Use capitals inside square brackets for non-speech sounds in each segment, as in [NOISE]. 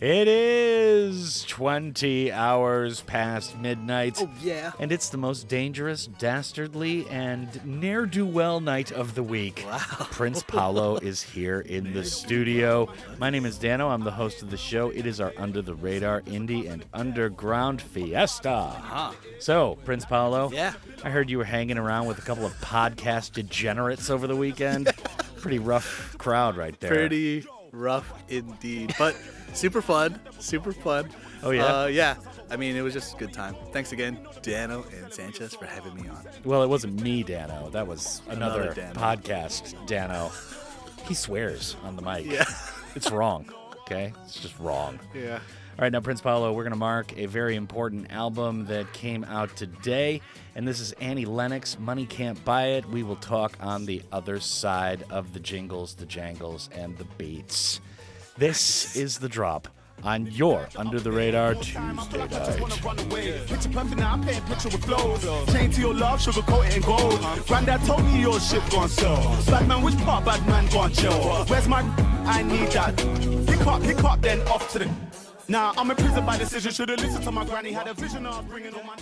It is 20 hours past midnight. Oh, yeah. And it's the most dangerous, dastardly, and ne'er do well night of the week. Wow. Prince Paolo [LAUGHS] is here in the studio. My name is Dano. I'm the host of the show. It is our under the radar indie and underground fiesta. Huh. So, Prince Paolo. Yeah. I heard you were hanging around with a couple of podcast degenerates over the weekend. [LAUGHS] Pretty rough crowd right there. Pretty rough indeed, but super fun. Super fun. Oh, yeah? Uh, yeah. I mean, it was just a good time. Thanks again, Dano and Sanchez, for having me on. Well, it wasn't me, Dano. That was another, Another Dano. podcast, Dano. He swears on the mic. Yeah. It's wrong. Okay? It's just wrong. Yeah. All right, now, Prince Paolo, we're going to mark a very important album that came out today. And this is Annie Lennox, Money Can't Buy It. We will talk on the other side of the jingles, the jangles, and the beats. This is the drop on your Under the Radar Tuesday night. Picture now, I'm painting picture with clothes. Chain to your love, sugar coat in gold. Granddad told me your shit gone sell. Bad man, which part bad man gone chill? Where's my? I need that. Pick up, pick up, then off to the. Nah, I'm in prison by decision. Should've listened to my granny. Had a vision of bringing all my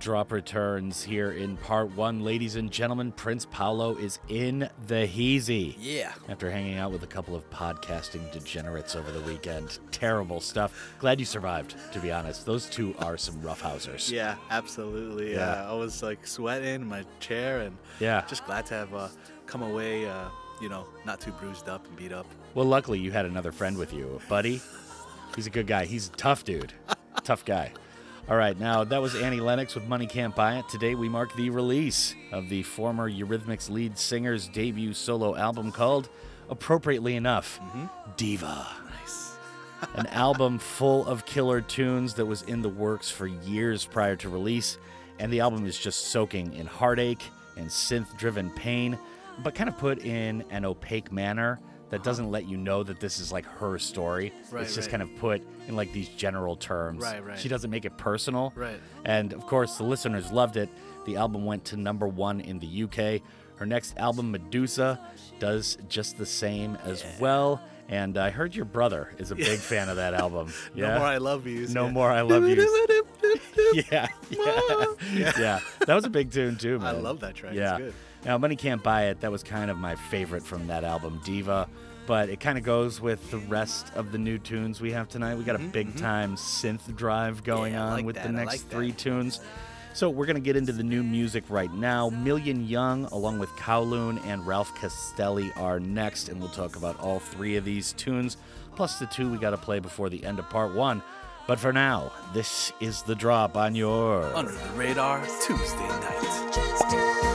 drop returns here in part one. Ladies and gentlemen, Prince Paolo is in the Heezy. Yeah. After hanging out with a couple of podcasting degenerates over the weekend. Terrible stuff. Glad you survived, to be honest. Those two are some roughhousers. Yeah, absolutely. Yeah. Yeah. I was like sweating in my chair and Yeah. just glad to have uh, come away, uh, you know, not too bruised up and beat up. Well, luckily you had another friend with you, buddy. He's a good guy. He's a tough dude. [LAUGHS] tough guy. All right, now that was Annie Lennox with Money Can't Buy It. Today we mark the release of the former Eurythmics lead singer's debut solo album called, appropriately enough, mm-hmm. Diva. Nice. [LAUGHS] An album full of killer tunes that was in the works for years prior to release, and the album is just soaking in heartache and synth driven pain, but kind of put in an opaque manner that doesn't let you know that this is like her story. Right, it's just right. kind of put in like these general terms. Right, right. She doesn't make it personal. Right. And of course, the listeners loved it. The album went to number one in the UK. Her next album, Medusa, does just the same as well. And I heard your brother is a big [LAUGHS] fan of that album. Yeah. No more I love yous. No yeah. more I love yous. [LAUGHS] [LAUGHS] yeah, yeah, yeah. That was a big tune too, man. I love that track. It's Yeah. Good. Now, Money Can't Buy It. That was kind of my favorite from that album, Diva. But it kind of goes with the rest of the new tunes we have tonight. We got a big time synth drive going Mm-hmm, Yeah, on like with that, the next like that. three tunes. So we're gonna get into the new music right now. Millionyoung, along with Kowloon and Ralph Castelli, are next, and we'll talk about all three of these tunes, plus the two we got to play before the end of part one. But for now, this is the drop on your. Under the radar Tuesday night.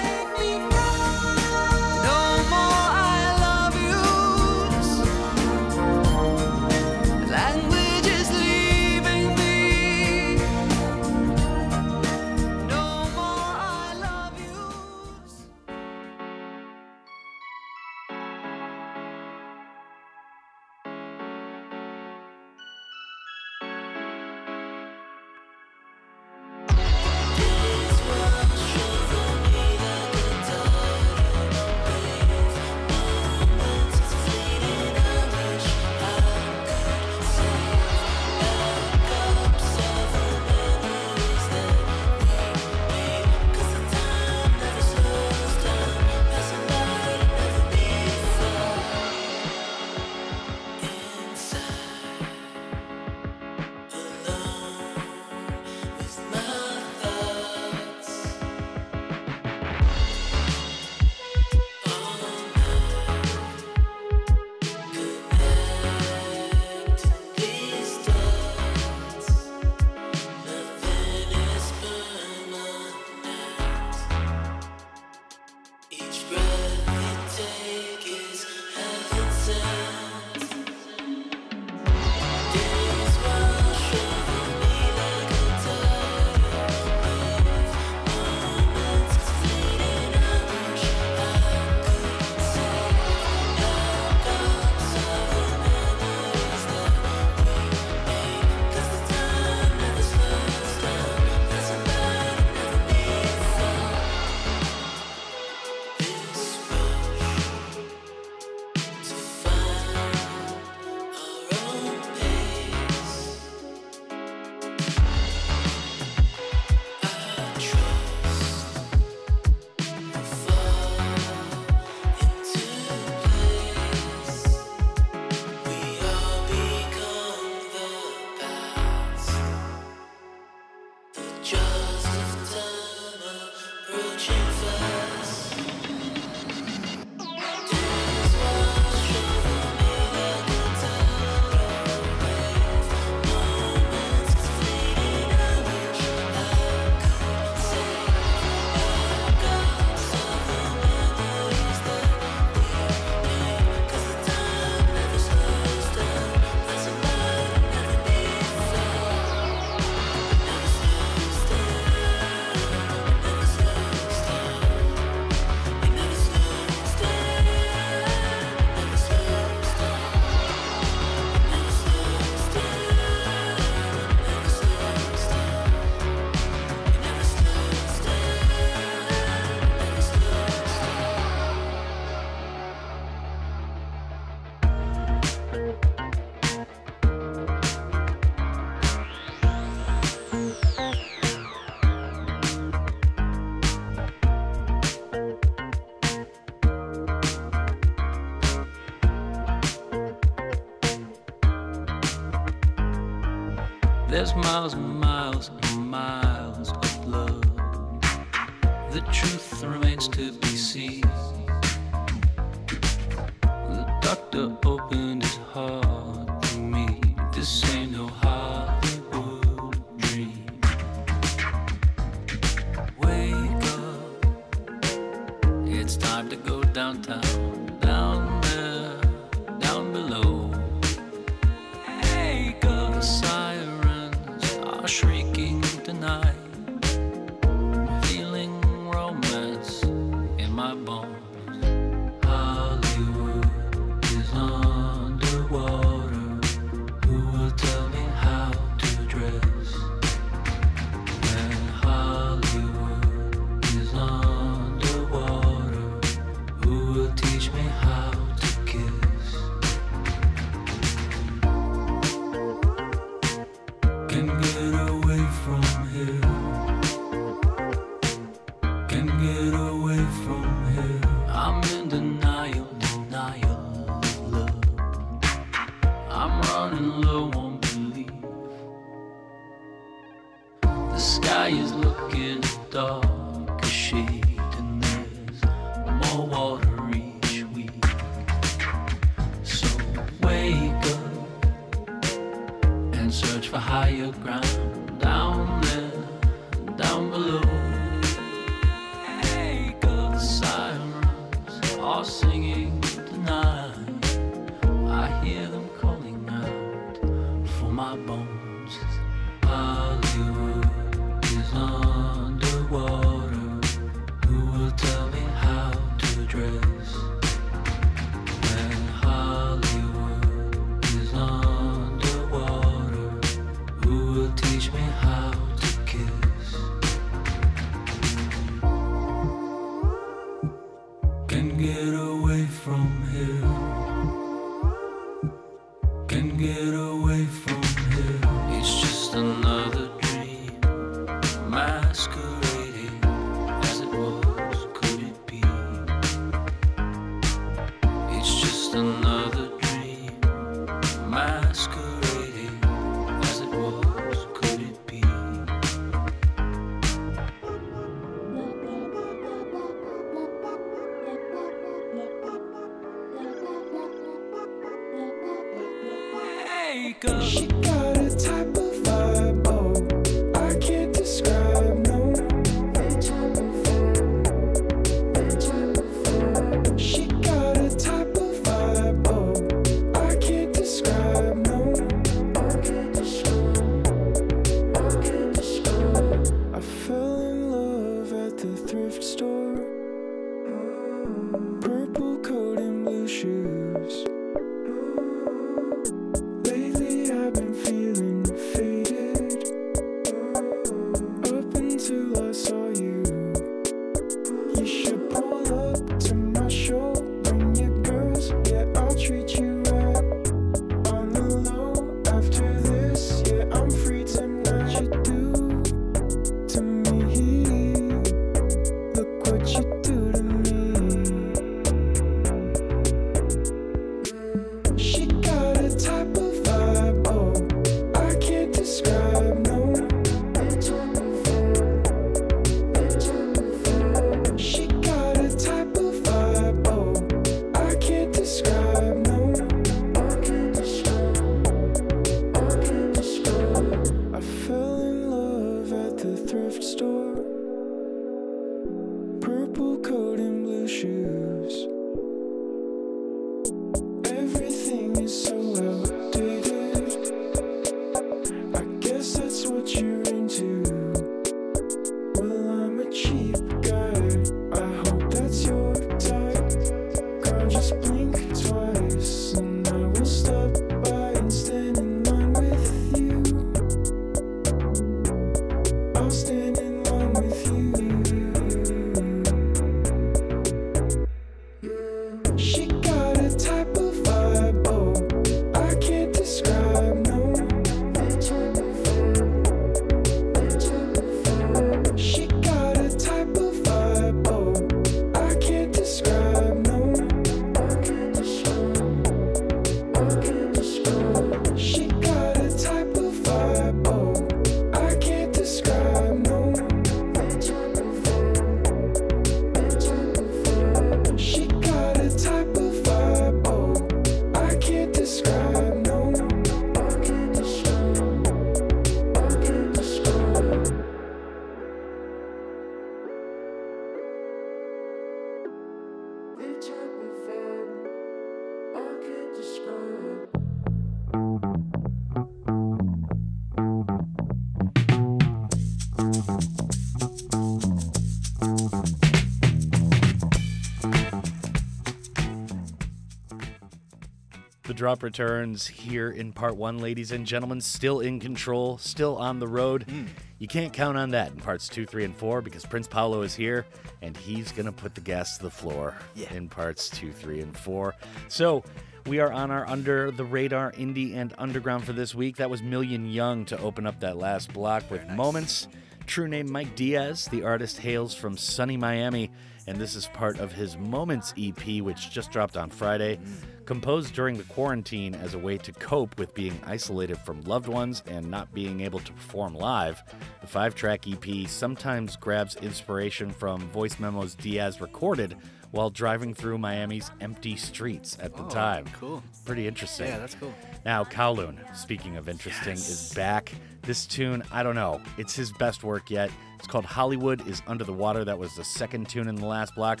Drop returns here in part one, ladies and gentlemen. Still in control, still on the road. Hmm. You can't count on that in parts two, three, and four because Prince Paolo is here and he's going to put the gas to the floor Yeah. in parts two, three, and four. So we are on our under the radar indie and underground for this week. That was Millionyoung to open up that last block with Moments. True name Mike Diaz. The artist hails from sunny Miami, and this is part of his Moments EP, which just dropped on Friday. Composed during the quarantine as a way to cope with being isolated from loved ones and not being able to perform live, the five track EP sometimes grabs inspiration from voice memos Diaz recorded while driving through Miami's empty streets at the Oh, time. cool. Pretty interesting. Yeah, that's cool. Now, Kowloon, speaking of interesting, is back. This tune, I don't know, it's his best work yet. It's called Hollywood is Under the Water. That was the second tune in the last block.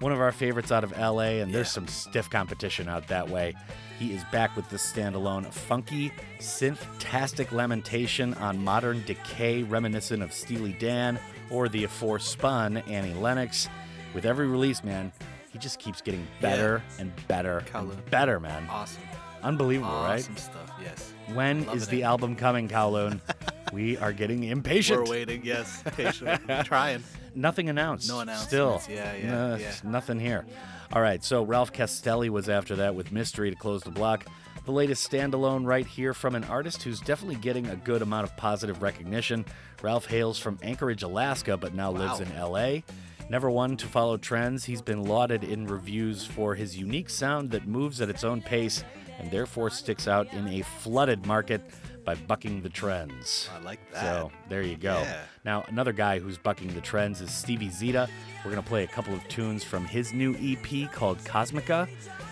One of our favorites out of LA, and there's Yeah. some stiff competition out that way. He is back with this standalone, funky, synth-tastic lamentation on modern decay reminiscent of Steely Dan or the aforespun Annie Lennox. With every release, man, he just keeps getting better and better Kowloon. and better, man. Awesome. Unbelievable, Awesome right? stuff. Yes. When is Loving the it. album coming, Kowloon? [LAUGHS] we are getting impatient. We're waiting. Yes. [LAUGHS] Patiently. Trying. Nothing announced. No announcements. Still. Yeah, yeah, No, yeah. Nothing here. All right, so Ralph Castelli was after that with Mystery to close the block. The latest standalone right here from an artist who's definitely getting a good amount of positive recognition. Ralph hails from Anchorage, Alaska, but now lives in LA. Never one to follow trends, he's been lauded in reviews for his unique sound that moves at its own pace and therefore sticks out in a flooded market by bucking the trends. I like that. So there you go. Yeah. Now, another guy who's bucking the trends is Stevie Zita. We're going to play a couple of tunes from his new EP called Cosmica.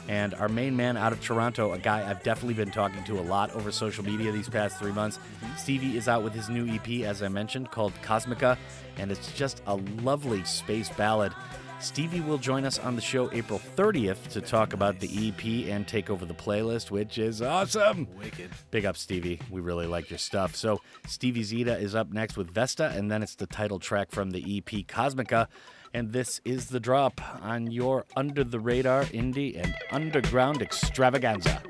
And our main man out of Toronto, a guy I've definitely been talking to a lot over social media these past three months. Mm-hmm. Stevie is out with his new EP, as I mentioned, called Cosmica. And it's just a lovely space ballad. Stevie will join us on the show April 30th to talk about the EP and take over the playlist, which is awesome. Wicked. Big up, Stevie. We really like your stuff. So, Stevie Zita is up next with Vesta, and then it's the title track from the EP Cosmica. And this is the drop on your under the radar indie and underground extravaganza.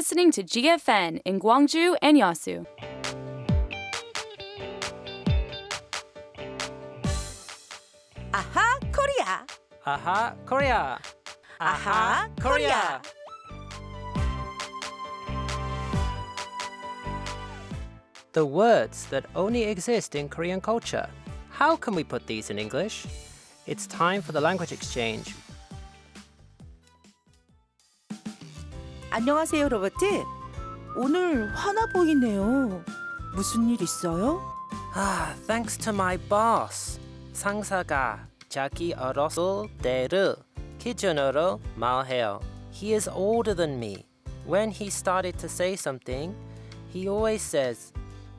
listening to GFN in Gwangju and Yeosu. Aha, Korea! Aha, Korea! Aha, Korea! The words that only exist in Korean culture. How can we put these in English? It's time for the language exchange 안녕하세요 로버트 오늘 화나 보이네요 무슨 일 있어요? Ah, thanks to my boss. 상사가 자기 어렸을 때를 기준으로 말해요. He is older than me. When he started to say something, he always says,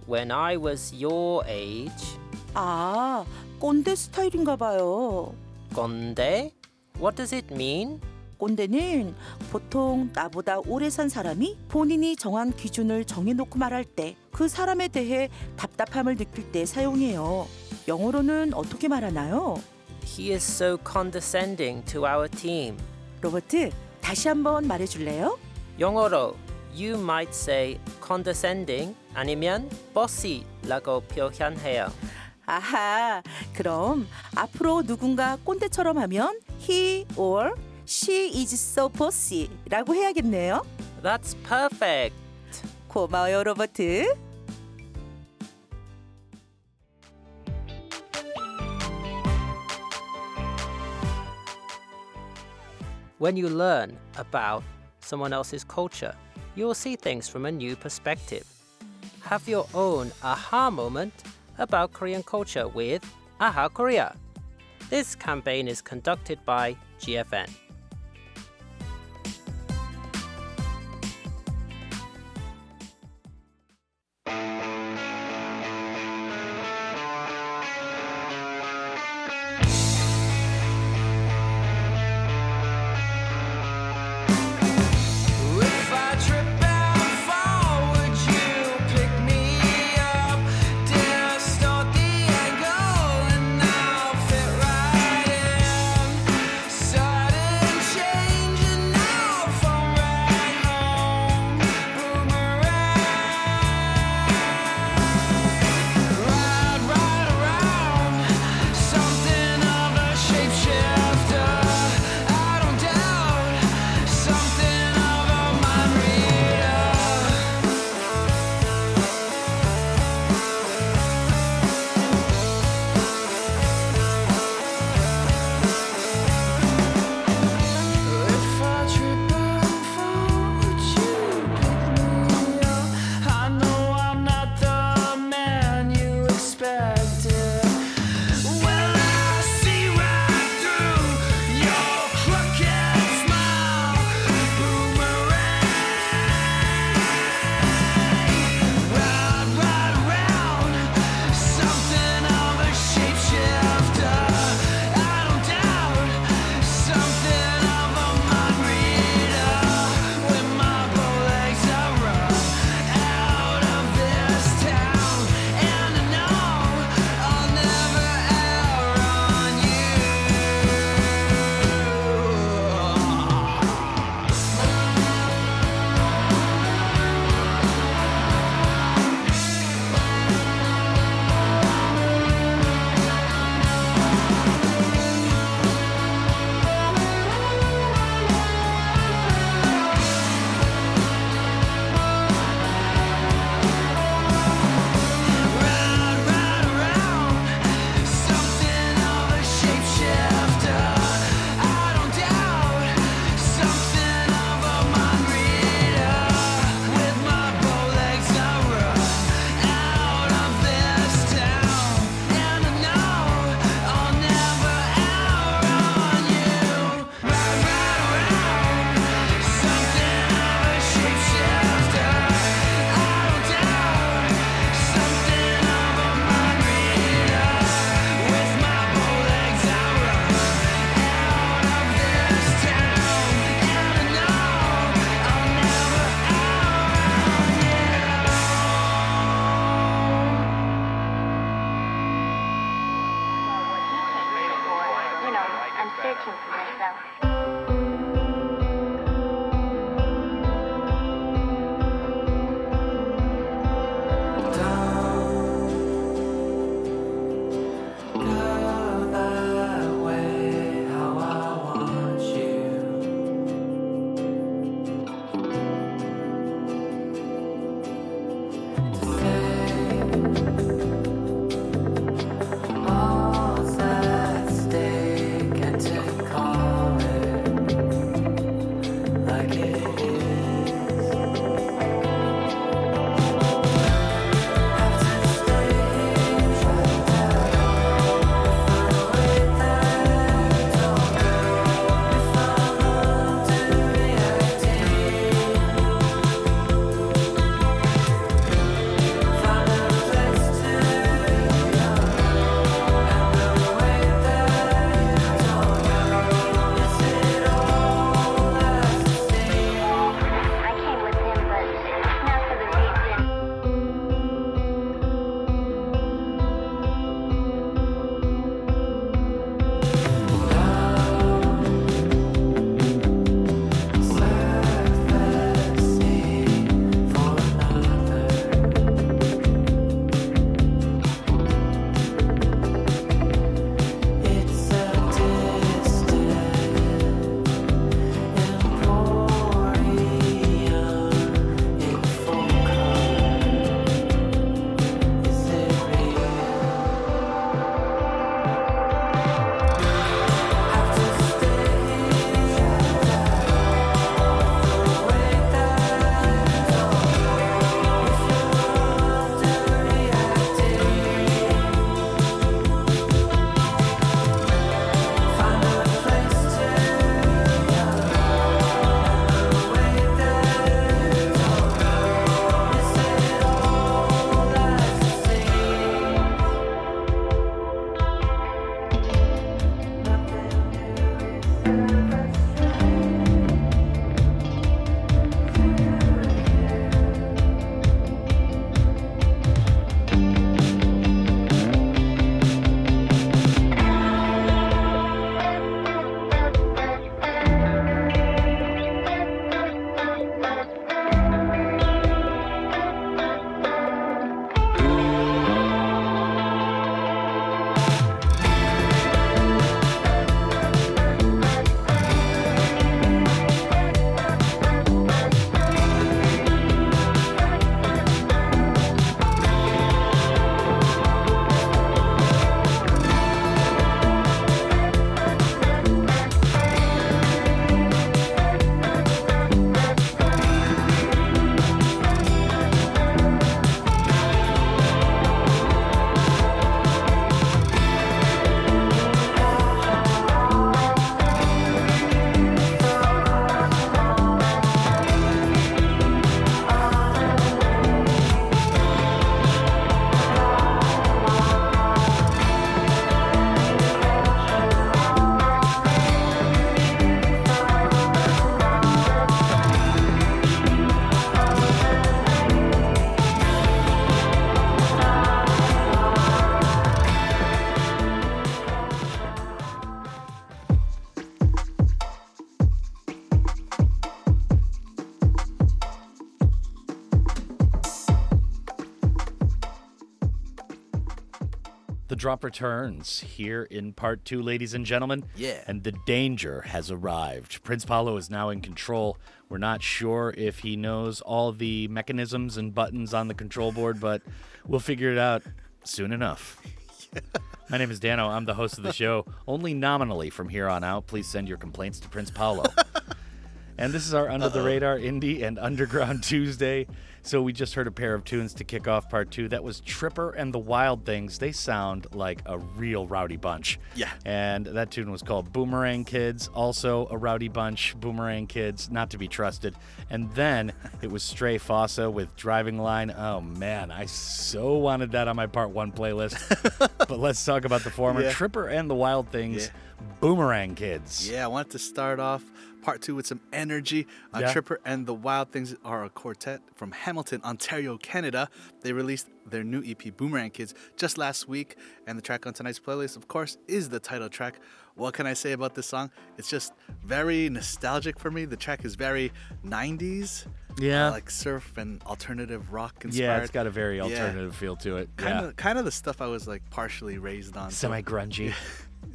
When I was your age. 아 꼰대 스타일인가 봐요 건데? What does it mean? 꼰대는 보통 나보다 오래 산 사람이 본인이 정한 기준을 정해놓고 말할 때 그 사람에 대해 답답함을 느낄 때 사용해요. 영어로는 어떻게 말하나요? He is so condescending to our team. 로버트, 다시 한번 말해줄래요? 영어로 you might say condescending 아니면 bossy라고 표현해요. 아하, 그럼 앞으로 누군가 꼰대처럼 하면 he or she is so bossy라고 해야겠네요. That's perfect. 고마워요, 로버트. When you learn about someone else's culture, you will see things from a new perspective. Have your own aha moment about Korean culture with Aha Korea. This campaign is conducted by GFN. Drop returns here in part two, ladies and gentlemen. Yeah. And the danger has arrived. Prince Paolo is now in control. We're not sure if he knows all the mechanisms and buttons on the control board, but we'll figure it out soon enough. [LAUGHS] My name is Dano. I'm the host of the show. Only nominally from here on out. Please send your complaints to Prince Paolo. [LAUGHS] and this is our Under the Radar Indie and Underground [LAUGHS] Tuesday. So we just heard a pair of tunes to kick off part two. That was Tripper and the Wild Things. They sound like a real rowdy bunch. Yeah. And that tune was called Boomerang Kids, also a rowdy bunch. Boomerang Kids, not to be trusted. And then it was Stray Fossa with Driving Line. Oh man, I so wanted that on my part one playlist. [LAUGHS] but let's talk about the former Yeah. Tripper and the Wild Things, Boomerang Kids. Yeah, I wanted to start off part two with some energy. Uh, Yeah. Tripper and the Wild Things are a quartet from Hamilton, Ontario, Canada. They released their new EP, Boomerang Kids, just last week. And the track on tonight's playlist, of course, is the title track. What can I say about this song? It's just very nostalgic for me. The track is very 90s. Yeah. uh, like surf and alternative rock inspired. Yeah, it's got a very Yeah. alternative feel to it. Kind yeah. of, kind of the stuff I was like partially raised on. Semi grungy. [LAUGHS]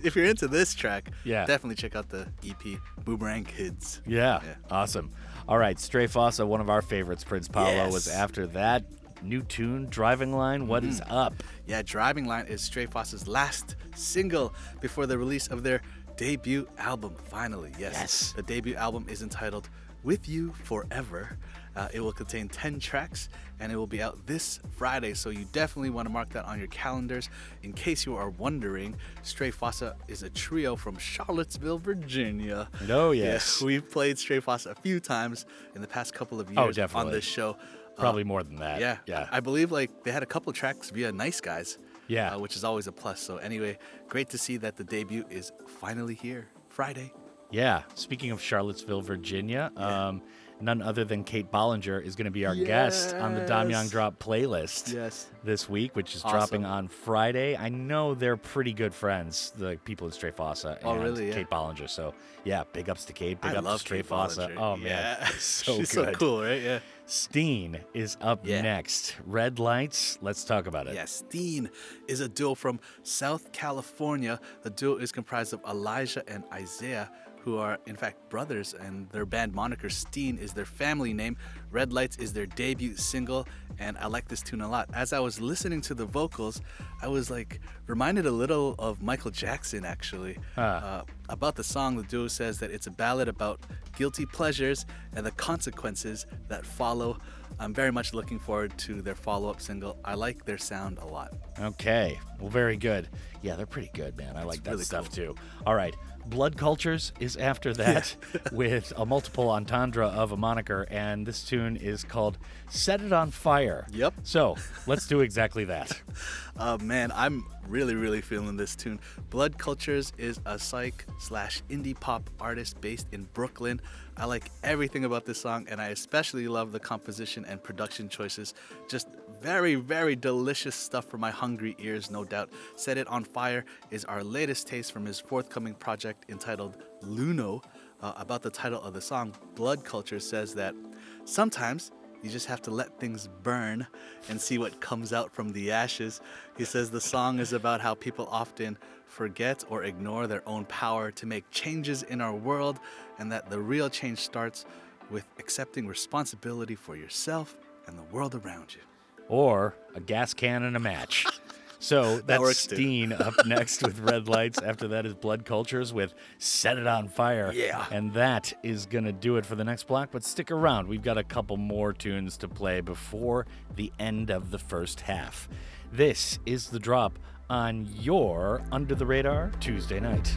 if you're into this track, Yeah. definitely check out the EP Boomerang Kids. Yeah, Yeah. awesome. All right, Stray Fossa, one of our favorites, Prince Paolo, was after that. New tune, Driving Line. What is mm-hmm. up? Yeah, Driving Line is Stray Fossa's last single before the release of their debut album. Finally, yes. Yes. The debut album is entitled With You Forever. Uh, it will contain 10 tracks and it will be out this Friday, so you definitely want to mark that on your calendars. In case you are wondering, Stray Fossa is a trio from Charlottesville, Virginia. Oh, yes. we've played Stray Fossa a few times in the past couple of years Oh, on this show. Uh, Probably more than that. yeah, Yeah. I believe like they had a couple tracks via Nice Guys. Yeah. uh, which is always a plus. So anyway, great to see that the debut is finally here Friday. yeah. Speaking of Charlottesville, Virginia, um, none other than Kate Bollinger is going to be our guest on the Dam Young Yes. Drop playlist Yes. this week, which is Awesome. dropping on Friday. I know they're pretty good friends, the people at Stray Fossa oh, and Oh, really? Yeah. Kate Bollinger. So, yeah, big ups to Kate. Big I ups love to Stray Kate Fossa. Bollinger. Oh, man. yeah. [LAUGHS] [LAUGHS] So She's good. so cool, right? Yeah. Steen is up Yeah. next. Red Lights. Let's talk about it. Yeah, Steen is a duo from South California. The duo is comprised of Elijah and Isaiah, who are in fact brothers, and their band moniker Steen is their family name. Red Lights is their debut single, and I like this tune a lot. As I was listening to the vocals, I was like reminded a little of Michael Jackson actually. Uh, about the song, the duo says that it's a ballad about guilty pleasures and the consequences that follow. I'm very much looking forward to their follow up single. I like their sound a lot. Okay. Well, very good. Yeah, they're pretty good, man. I like that really stuff too. All right. Blood Cultures is after that [LAUGHS] with a multiple entendre of a moniker, and this tune is called Set It on Fire. Yep. So let's do exactly that. Uh, [LAUGHS] man, I'm really, really feeling this tune. Blood Cultures is a psych slash indie pop artist based in Brooklyn. I like everything about this song, and I especially love the composition and production choices. Just very, very delicious stuff for my hungry ears, no doubt. Set It on Fire is our latest taste from his forthcoming project entitled Luno. Uh, about the title of the song, Blood Culture says that sometimes you just have to let things burn and see what comes out from the ashes. He says the song is about how people often forget or ignore their own power to make changes in our world, and that the real change starts with accepting responsibility for yourself and the world around you. Or a gas can and a match. [LAUGHS] So that's works. Steen up [LAUGHS] next with Red Lights. After that is Blood Cultures with Set It on Fire. Yeah. And that is going to do it for the next block. But stick around. We've got a couple more tunes to play before the end of the first half. This is the drop on your Under the Radar Tuesday night.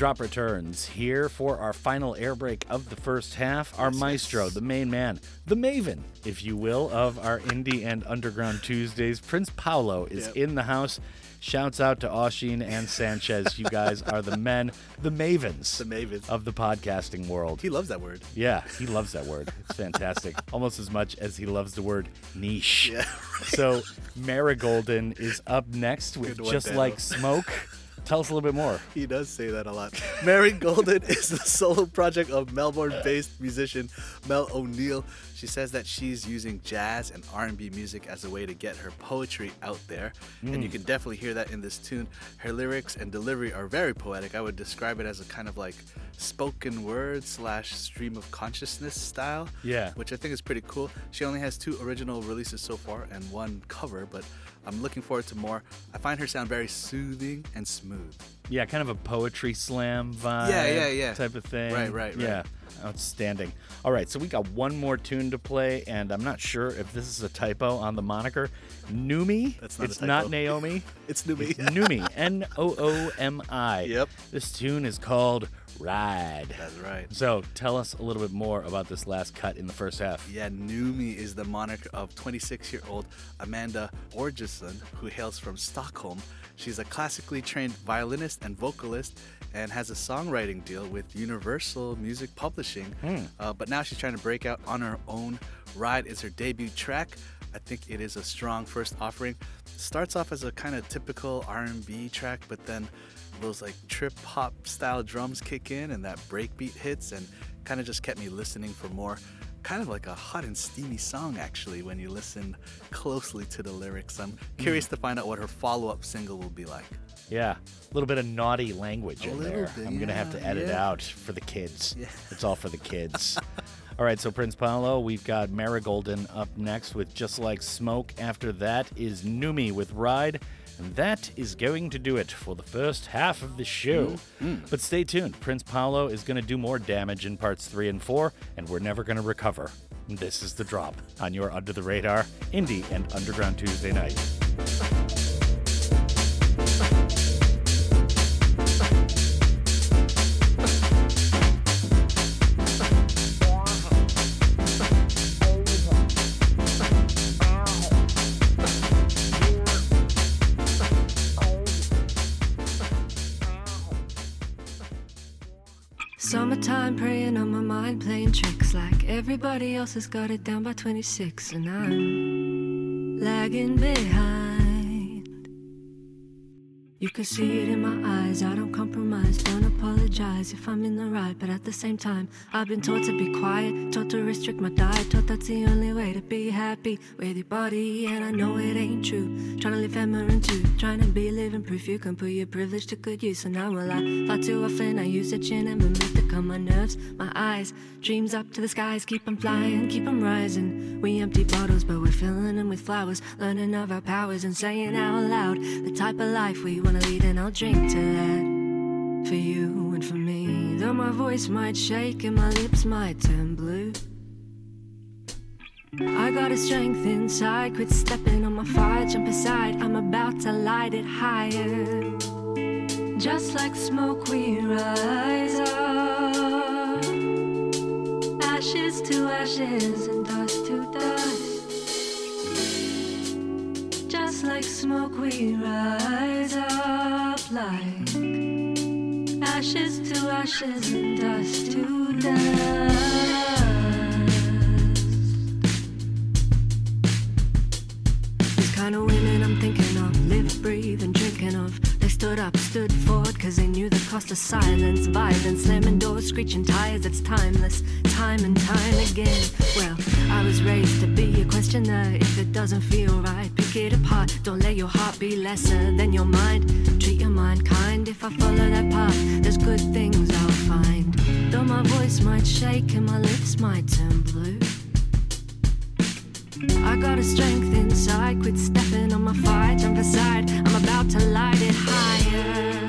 Drop returns here for our final air break of the first half. Our maestro, the main man, the maven, if you will, of our indie and underground Tuesdays. Prince Paolo is Yep. in the house. Shouts out to Oshin and Sanchez. You guys [LAUGHS] are the men, the mavens, The mavens. of the podcasting world. He loves that word. Yeah, he loves that word. It's [LAUGHS] fantastic. Almost as much as he loves the word niche. Yeah, [LAUGHS] So Marigolden is up next with Good Just. Like Smoke. Tell us a little bit more. He does say that a lot. Marigolden is the solo project of Melbourne-based musician Mel O'Neill. She says that she's using jazz and R&B music as a way to get her poetry out there, and you mm. can definitely hear that in this tune. Her lyrics and delivery are very poetic. I would describe it as a kind of like spoken word slash stream of consciousness style. Yeah. which I think is pretty cool. She only has two original releases so far and one cover, but I'm looking forward to more. I find her sound very soothing and smooth. Yeah, kind of a poetry slam vibe. Yeah, yeah, yeah. Type of thing. Right, right, right. Yeah, outstanding. All right, so we got one more tune to play, and I'm not sure if this is a typo on the moniker. Noomi. That's not a It's not Naomi. [LAUGHS] It's Noomi. It's Noomi. N O O M I. [LAUGHS] Yep. This tune is called Ride. That's right. So tell us a little bit more about this last cut in the first half. Yeah, Noomi is the moniker of 26 year old Amanda Orgesson, who hails from Stockholm. She's a classically trained violinist and vocalist and has a songwriting deal with Universal Music Publishing. Uh, but now she's trying to break out on her own. Ride is her debut track. I think it is a strong first offering. Starts off as a kind of typical R&B track, but then those like trip hop style drums kick in and that breakbeat hits and kind of just kept me listening for more. Kind of like a hot and steamy song, actually, when you listen closely to the lyrics. I'm hmm. curious to find out what her follow up single will be like. Yeah, a little bit of naughty language A in little there. bit, I'm gonna have to edit yeah. out for the kids. [LAUGHS] Yeah. It's all for the kids. [LAUGHS] all right, so Prince Paolo, we've got Marigolden up next with Just Like Smoke. After that is Noomi with Ride. And that is going to do it for the first half of the show. Mm-hmm. But stay tuned. Prince Paolo is going to do more damage in parts three and four, and we're never going to recover. This is the drop on your Under the Radar Indie and Underground Tuesday night. Summertime praying on my mind, playing tricks like everybody else has got it down by 26, and I'm lagging behind. You can see it in my eyes, I don't compromise, don't apologize if I'm in the right, but at the same time, I've been taught to be quiet, taught to restrict my diet, taught that's the only way to be happy with your body, and I know it ain't true. Trying to live Emerald too, trying to be living proof you can put your privilege to good use, and now will I far too often, I use a chin and move calm my nerves, my eyes, dreams up to the skies, keep 'em flying, keep 'em rising. We empty bottles, but we're filling them with flowers, learning of our powers and saying out loud the type of life we wanna lead, and I'll drink to that for you and for me. Though my voice might shake and my lips might turn blue. I got a strength inside, quit stepping on my fire, jump aside. I'm about to light it higher. Just like smoke, we rise up. Ashes to ashes and dust to dust. Just like smoke, we rise up like ashes to ashes and dust to dust. These kind of women I'm thinking of live, breathe, and drinking of. Stood up, stood forward, cause they knew the cost of silence. Violence, slamming doors, screeching tires, it's timeless. Time and time again. Well, I was raised to be a questioner. If it doesn't feel right, pick it apart. Don't let your heart be lesser than your mind. Treat your mind kind. If I follow that path, there's good things I'll find. Though my voice might shake and my lips might turn blue. I got a strength inside, quit stepping on my fire, jump aside. I'm about to light it higher.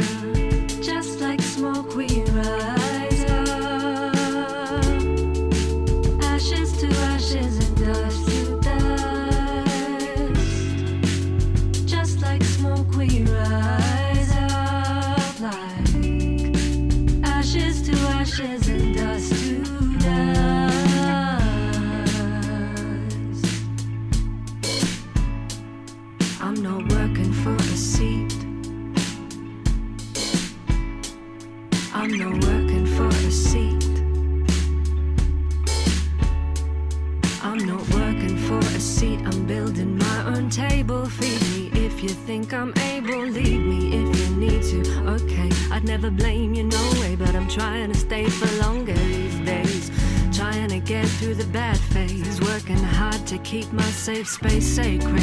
If you think I'm able, leave me if you need to. Okay, I'd never blame you, no way, but I'm trying to stay for longer these days. Trying to get through the bad phase, working hard to keep my safe space sacred.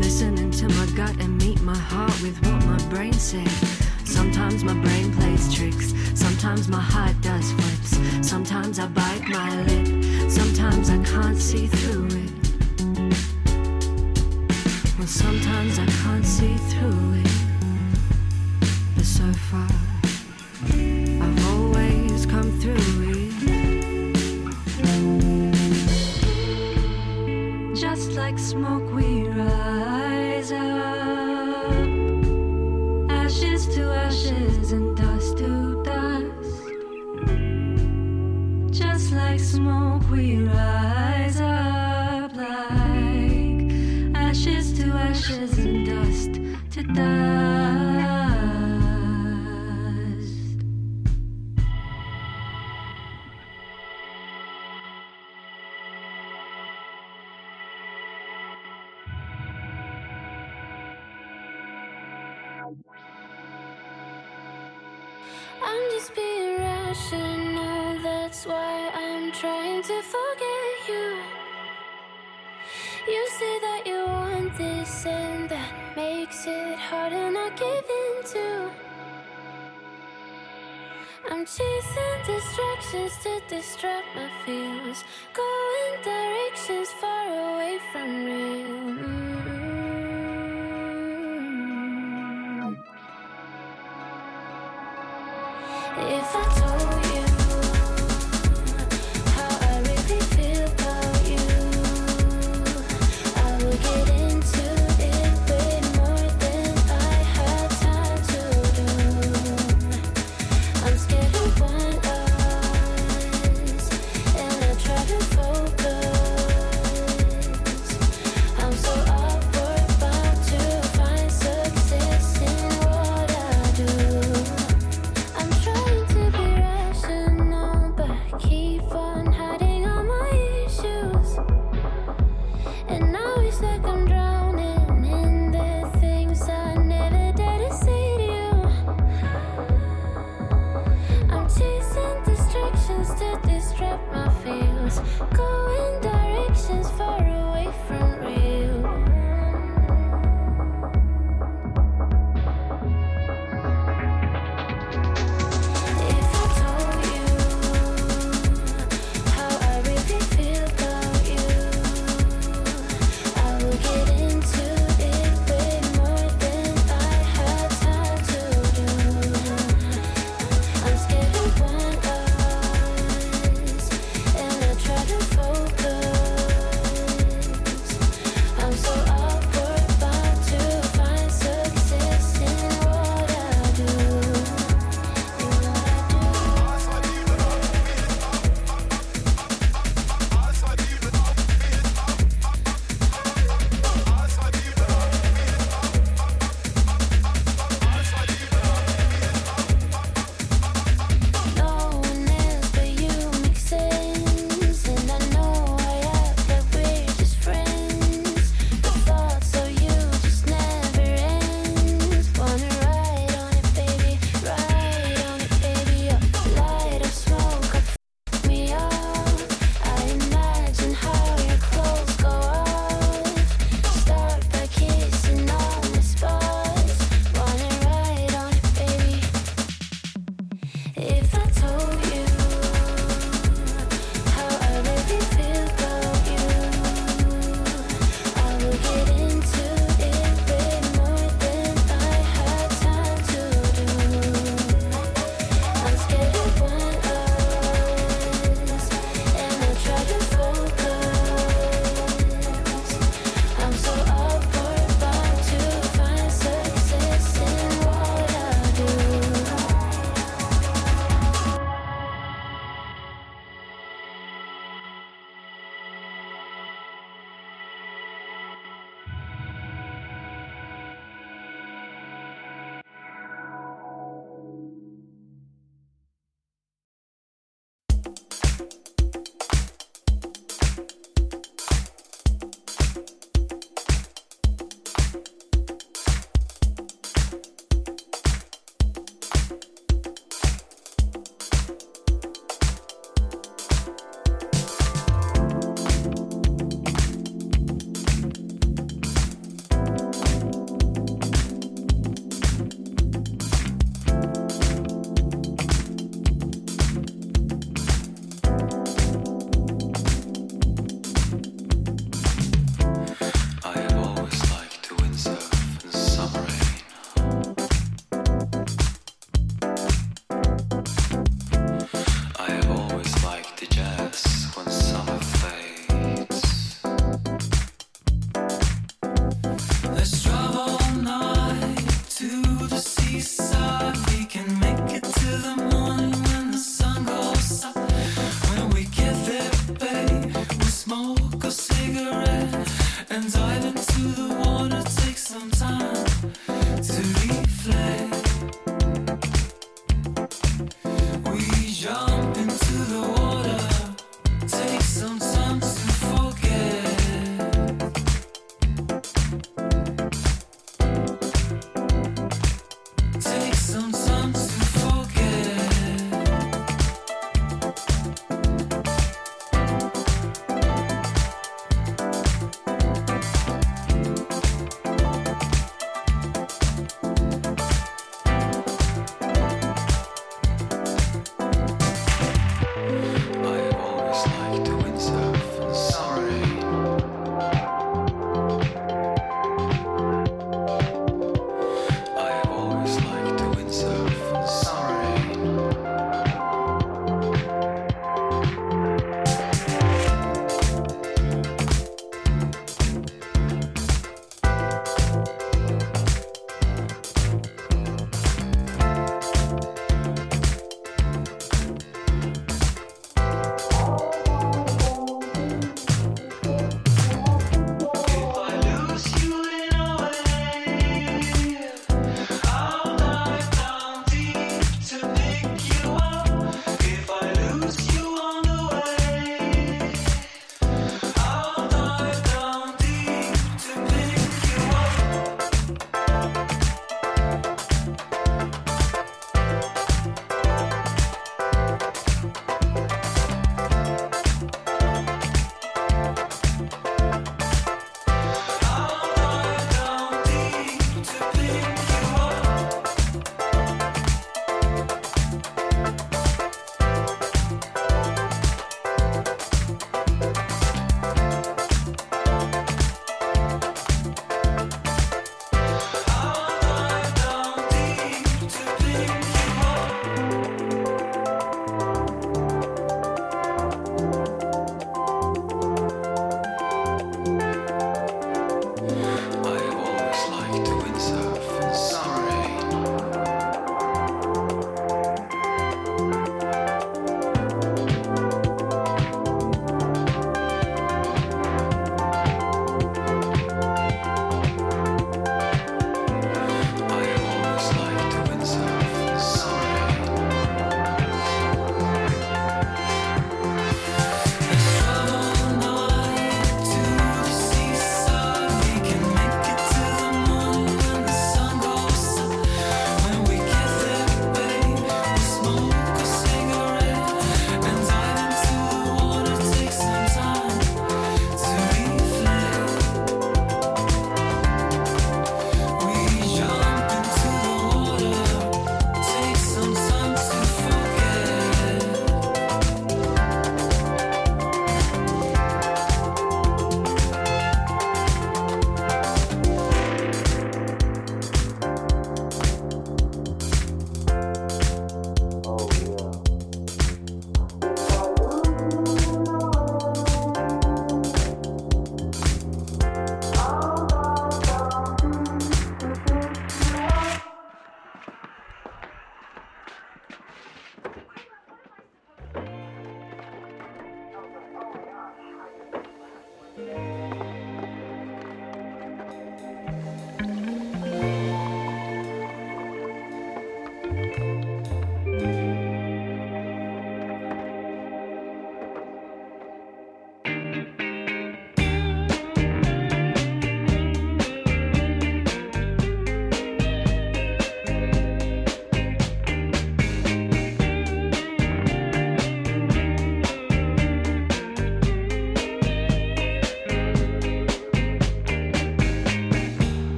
Listening to my gut and meet my heart with what my brain said. Sometimes my brain plays tricks, sometimes my heart does flips. Sometimes I bite my lip, sometimes I can't see through it. Sometimes I can't see through it. But so far, I'm just being rational, that's why I'm trying to forget you. You say that you want this, and makes it harder not giving to. I'm chasing distractions to distract my feels, going directions far away from real. Mm. If I told you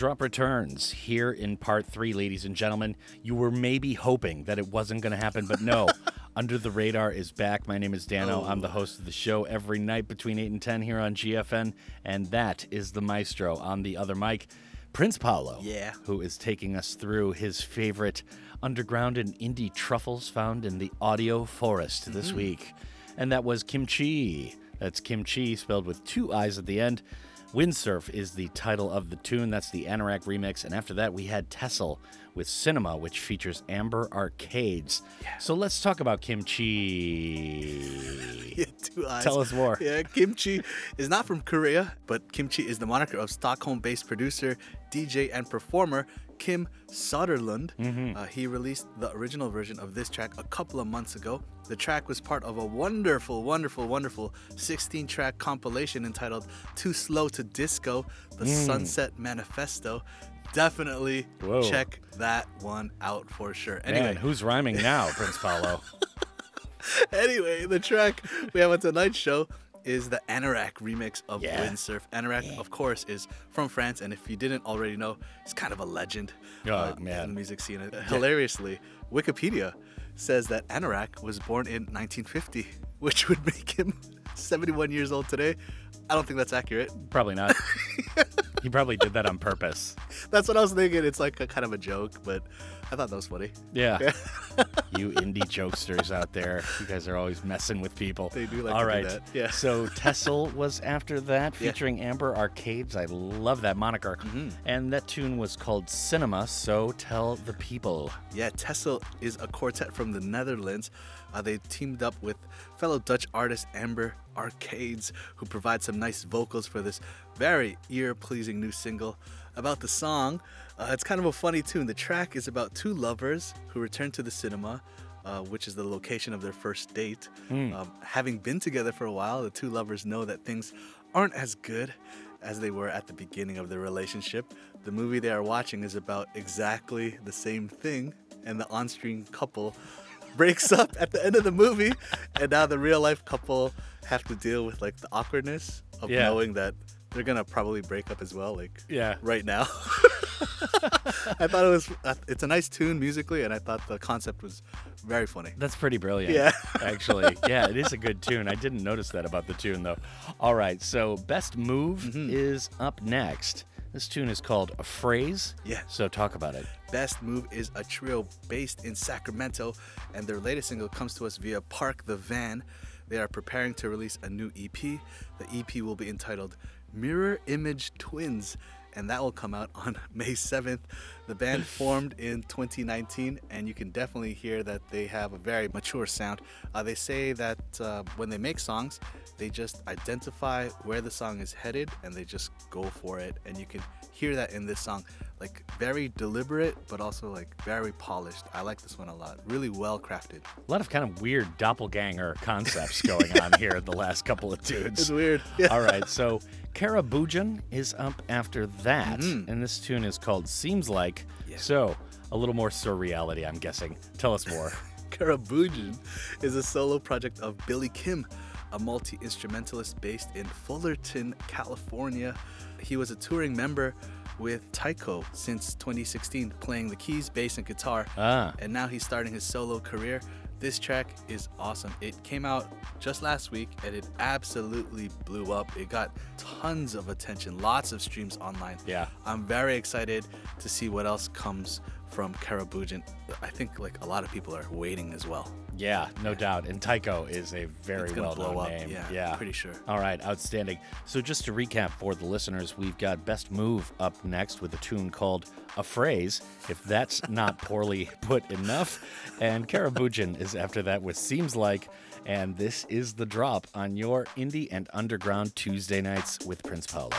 drop returns here in part three, ladies and gentlemen. You were maybe hoping that it wasn't going to happen, but no. [LAUGHS] Under the Radar is back. My name is Dano. I'm the host of the show every night between 8 and 10 here on GFN. And that is the maestro on the other mic, Prince Paolo. Yeah. Who is taking us through his favorite underground and indie truffles found in the audio forest this Mhm. week. And that was Kimchii. That's Kimchii spelled with two I's at the end. Windsurf is the title of the tune. That's the Anoraak remix. And after that, we had Tessel with Cinema, which features Amber Arcades. So let's talk about Kimchii. [LAUGHS] Yeah, two eyes. Tell us more. Yeah, Kimchii is not from Korea, but Kimchii is the moniker of Stockholm-based producer, DJ, and performer Kim Soderlund. Mm-hmm. Uh, he released the original version of this track a couple of months ago. The track was part of a wonderful, wonderful, wonderful 16-track compilation entitled "Too Slow to Disco: The Mm. Sunset Manifesto." Definitely Whoa. check that one out for sure. Anyway, Man, who's rhyming now, Prince Paolo? [LAUGHS] anyway, the track we have on tonight's show is the Anoraak remix of Yeah. Windsurf. Anoraak, of course, is from France, and if you didn't already know, he's kind of a legend Oh, uh, in the music scene. Uh, Hilariously, Wikipedia says that Anoraak was born in 1950, [LAUGHS] which would make him [LAUGHS] 71 years old today. I don't think that's accurate. Probably not. [LAUGHS] he probably did that on purpose. That's what I was thinking. It's like a kind of a joke, but I thought that was funny. Yeah. [LAUGHS] you indie jokesters out there, you guys are always messing with people. They do like All to do that, yeah. So Tessel was after that, Yeah. featuring Amber Arcades. I love that moniker. Mm-hmm. And that tune was called Cinema. So tell the people. Yeah, Tessel is a quartet from the Netherlands. Uh, they teamed up with fellow Dutch artist Amber Arcades, who provide some nice vocals for this very ear pleasing new single. About the song, uh, it's kind of a funny tune. The track is about two lovers who return to the cinema. Uh, which is the location of their first date. Um, having been together for a while, the two lovers know that things aren't as good as they were at the beginning of their relationship. The movie they are watching is about exactly the same thing, and the on screen couple breaks [LAUGHS] up at the end of the movie, and now the real life couple have to deal with like the awkwardness of Yeah. knowing that they're gonna probably break up as well, like Yeah. right now. [LAUGHS] I thought it was uh, it's a nice tune musically, and I thought the concept was very funny. That's pretty brilliant. Yeah. [LAUGHS] actually. Yeah, it is a good tune. I didn't notice that about the tune, though. All right, so Best Move Mm-hmm. is up next. This tune is called A Phrase. Yeah. So talk about it. Best Move is a trio based in Sacramento, and their latest single comes to us via Park the Van. They are preparing to release a new EP. The EP will be entitled Mirror Image Twins, and that will come out [LAUGHS] on May 7th. The band [LAUGHS] formed in 2019, and you can definitely hear that they have a very mature sound. Uh, they say that uh, when they make songs, they just identify where the song is headed and they just go for it. And you can hear that in this song. Like very deliberate, but also like very polished. I like this one a lot. Really well crafted. A lot of kind of weird doppelganger concepts [LAUGHS] going on here in the last couple of tunes. It's weird. Yeah. [LAUGHS] All right, so Karaboudjan is up after that, Mm-hmm. and this tune is called Seems Like. So, a little more surreality, I'm guessing. Tell us more. [LAUGHS] Karaboudjan is a solo project of Billy Kim, a multi instrumentalist based in Fullerton, California. He was a touring member with Tycho since 2016, playing the keys, bass, and guitar. Ah. And now he's starting his solo career. This track is awesome. It came out just last week and it absolutely blew up. It got tons of attention, lots of streams online. Yeah. I'm very excited to see what else comes from Karaboudjan. I think like a lot of people are waiting as well. Yeah, no doubt. And Tycho is a very well known name. yeah, yeah, pretty sure. All right, outstanding. So, just to recap for the listeners, we've got Best Move up next with a tune called A Phrase, if that's [LAUGHS] not poorly put enough. And Karaboudjan is after that with Seems Like. And this is the drop on your indie and underground Tuesday nights with Prince Paolo.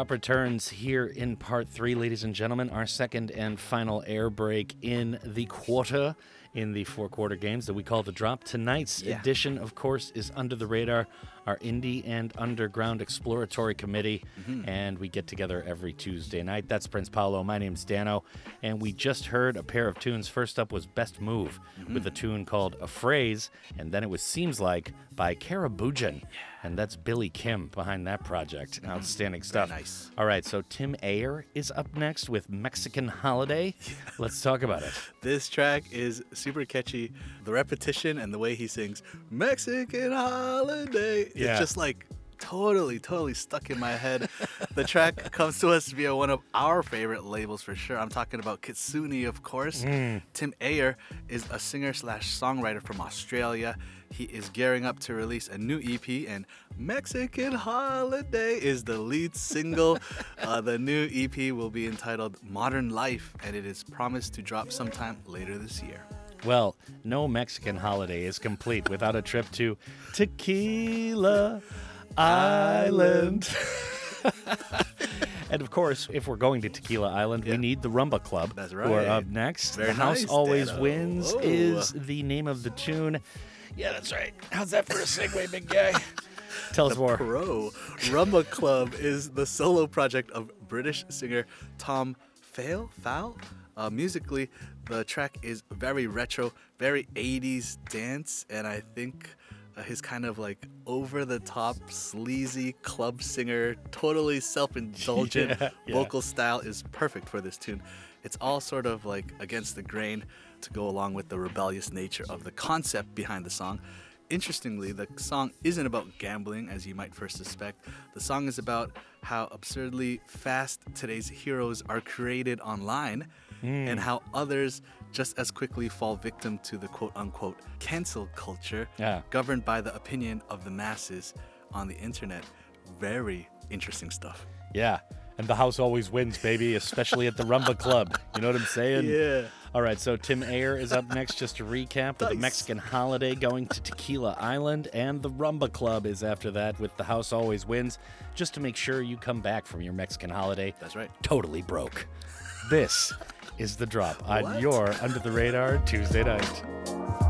Drop returns here in part three, ladies and gentlemen. Our second and final air break in the quarter, in the four quarter games that we call the drop. Tonight's Yeah. edition, of course, is Under the Radar, our indie and underground exploratory committee. Mm-hmm. And we get together every Tuesday night. That's Prince Paolo. My name's Dano. And we just heard a pair of tunes. First up was Best Move Mm-hmm. with a tune called A Phrase. And then it was Seems Like by Karaboudjan. And that's Billy Kim behind that project. Outstanding stuff. Mm-hmm. nice. All right, so Tim Ayre is up next with Mexican Holiday. [LAUGHS] Let's talk about it. This track is super catchy. The repetition and the way he sings Mexican holiday. Yeah. It's just like totally, totally stuck in my head. the track [LAUGHS] comes to us via one of our favorite labels for sure. I'm talking about Kitsune, of course. Tim Ayre is a singer slash songwriter from Australia. He is gearing up to release a new EP, and Mexican Holiday is the lead single. [LAUGHS] uh, the new EP will be entitled Modern Life, and it is promised to drop sometime later this year. Well, no Mexican holiday is complete without a trip to Tequila Island. [LAUGHS] and of course, if we're going to Tequila Island, we need the Rhumba Club. That's right. Who are up next. Very the House nice, Always Dano. Wins is the name of the tune. Yeah, that's right. How's that for a segue, big guy? Tell us more. Pro Rhumba Club is the solo project of British singer Tom Fail. Fowl. Uh, musically, the track is very retro, very 80s dance, and I think uh, his kind of like over the top, sleazy club singer, totally self indulgent [LAUGHS] Yeah, yeah. vocal style is perfect for this tune. It's all sort of like against the grain to go along with the rebellious nature of the concept behind the song. Interestingly, the song isn't about gambling, as you might first suspect. The song is about how absurdly fast today's heroes are created online and mm. how others just as quickly fall victim to the quote unquote cancel culture Yeah. governed by the opinion of the masses on the internet. Very interesting stuff. Yeah. And the house always wins, baby, especially at the Rhumba Club. You know what I'm saying? Yeah. All right, so Tim Ayre is up next just to recap with the Nice. Mexican holiday going to Tequila Island, and the Rhumba Club is after that with The House Always Wins, just to make sure you come back from your Mexican holiday That's right. totally broke. This is The Drop on What? your Under the Radar Tuesday night.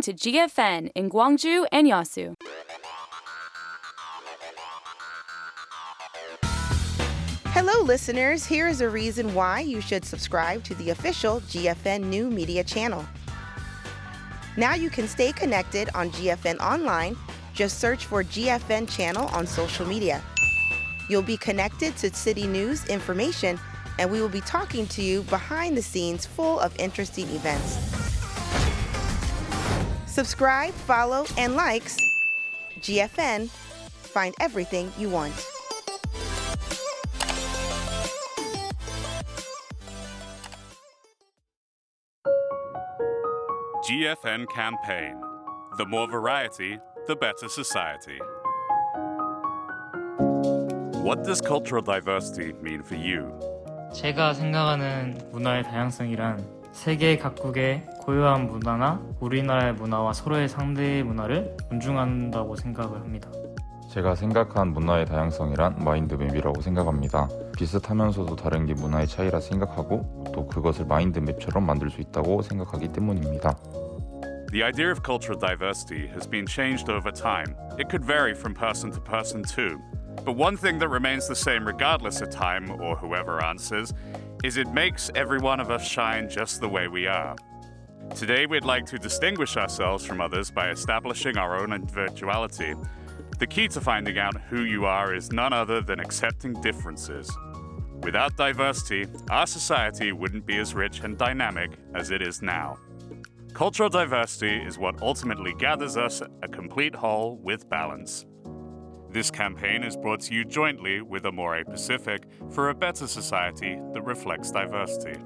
To GFN in Gwangju and Yeosu. Hello, listeners. Here is a reason why you should subscribe to the official GFN New Media channel. Now you can stay connected on GFN Online. Just search for GFN channel on social media. You'll be connected to city news information, and we will be talking to you behind the scenes full of interesting events. Subscribe, follow, and likes GFN. Find everything you want. GFN campaign. The more variety, the better society. What does cultural diversity mean for you? 제가 생각하는 문화의 다양성이란 세계 각국의 고유한 문화나 우리나라의 문화와 서로의 상대의 문화를 존중한다고 생각을 합니다. 제가 생각한 문화의 다양성이란 마인드맵이라고 생각합니다. 비슷하면서도 다른 게 문화의 차이라 생각하고 또 그것을 마인드맵처럼 만들 수 있다고 생각하기 때문입니다. The idea of cultural diversity has been changed over time. It could vary from person to person too. But one thing that remains the same regardless of time or whoever answers is it makes every one of us shine just the way we are. Today, we'd like to distinguish ourselves from others by establishing our own individuality. The key to finding out who you are is none other than accepting differences. Without diversity, our society wouldn't be as rich and dynamic as it is now. Cultural diversity is what ultimately gathers us a complete whole with balance. This campaign is brought to you jointly with Amorepacific for a better society that reflects diversity.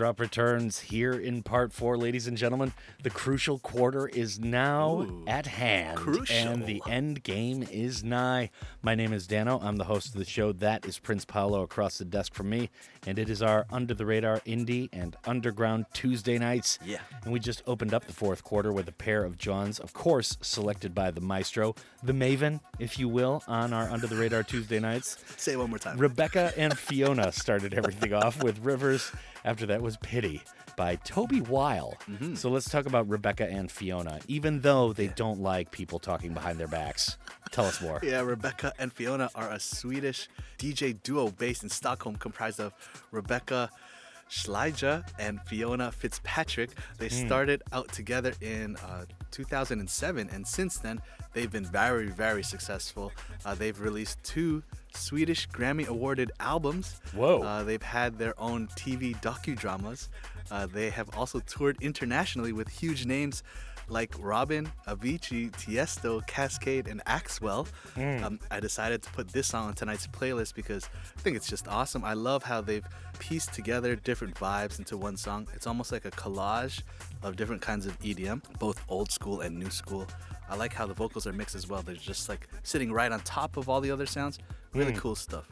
Drop returns here in part four, ladies and gentlemen. The crucial quarter is now at hand, and the end game is nigh. My name is Dano. I'm the host of the show. That is Prince Paolo across the desk from me, and it is our under the radar indie and underground Tuesday nights. Yeah. And we just opened up the fourth quarter with a pair of Johns, of course, selected by the maestro, the Maven, if you will, on our under the radar Tuesday nights. Say it one more time. Rebecca and Fiona started everything [LAUGHS] off with Rivers. After that was Pity by Toby Whyle. Mm-hmm. So let's talk about Rebecca and Fiona, even though they don't like people talking behind their backs. Tell us more. Yeah, Rebecca and Fiona are a Swedish DJ duo based in Stockholm, comprised of Rebecca Scheja and Fiona Fitzpatrick. They Hmm. started out together in uh, 2007, and since then, they've been very, very successful. Uh, they've released two Swedish Grammy awarded albums. Whoa. Uh, they've had their own TV docudramas. Uh, they have also toured internationally with huge names like Robyn, Avicii, Tiesto, Kaskade, and Axwell. Mm. Um, I decided to put this song on tonight's playlist because I think it's just awesome. I love how they've pieced together different vibes into one song. It's almost like a collage of different kinds of EDM, both old school and new school. I like how the vocals are mixed as well. They're just like sitting right on top of all the other sounds. Really Mm. cool stuff.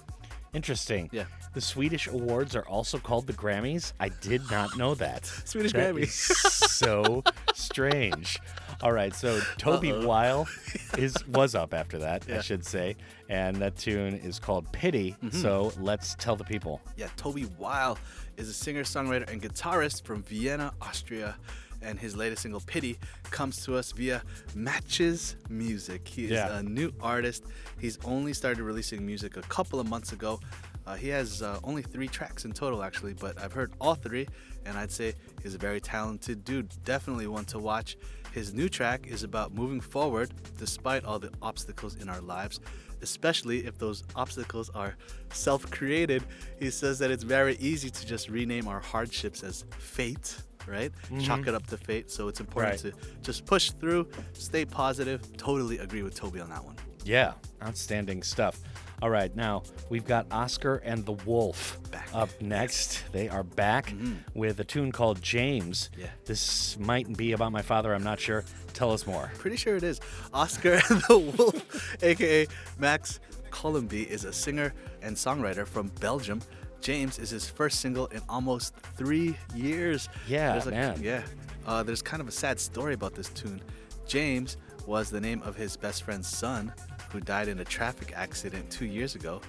Interesting. Yeah. The Swedish awards are also called the Grammys. I did not know that. [LAUGHS] Swedish That Grammy. is so strange. All right, so Toby Uh-oh. Whyle is was up after that, I should say, and that tune is called Pity. Mhm. So let's tell the people. Yeah, Toby Whyle is a singer, songwriter, and guitarist from Vienna, Austria. And his latest single, Pity, comes to us via Matches Music. He is Yeah. a new artist. He's only started releasing music a couple of months ago. Uh, he has uh, only three tracks in total, actually, but I've heard all three, and I'd say he's a very talented dude. Definitely one to watch. His new track is about moving forward despite all the obstacles in our lives, especially if those obstacles are self created. He says that it's very easy to just rename our hardships as fate, right? Chalk Mhm. it up to fate. So it's important Right. to just push through, stay positive. Totally agree with Toby on that one. Yeah, outstanding stuff. All right, now we've got Oscar and the Wolf up next. They are back with a tune called James. Mm-hmm. Yeah. This might be about my father, I'm not sure. Tell us more. Pretty sure it is. Oscar [LAUGHS] and the Wolf, aka Max Colombie, is a singer and songwriter from Belgium. James is his first single in almost three years. Yeah, there's a, man. Yeah. Uh, there's kind of a sad story about this tune. James was the name of his best friend's son, who died in a traffic accident two years ago.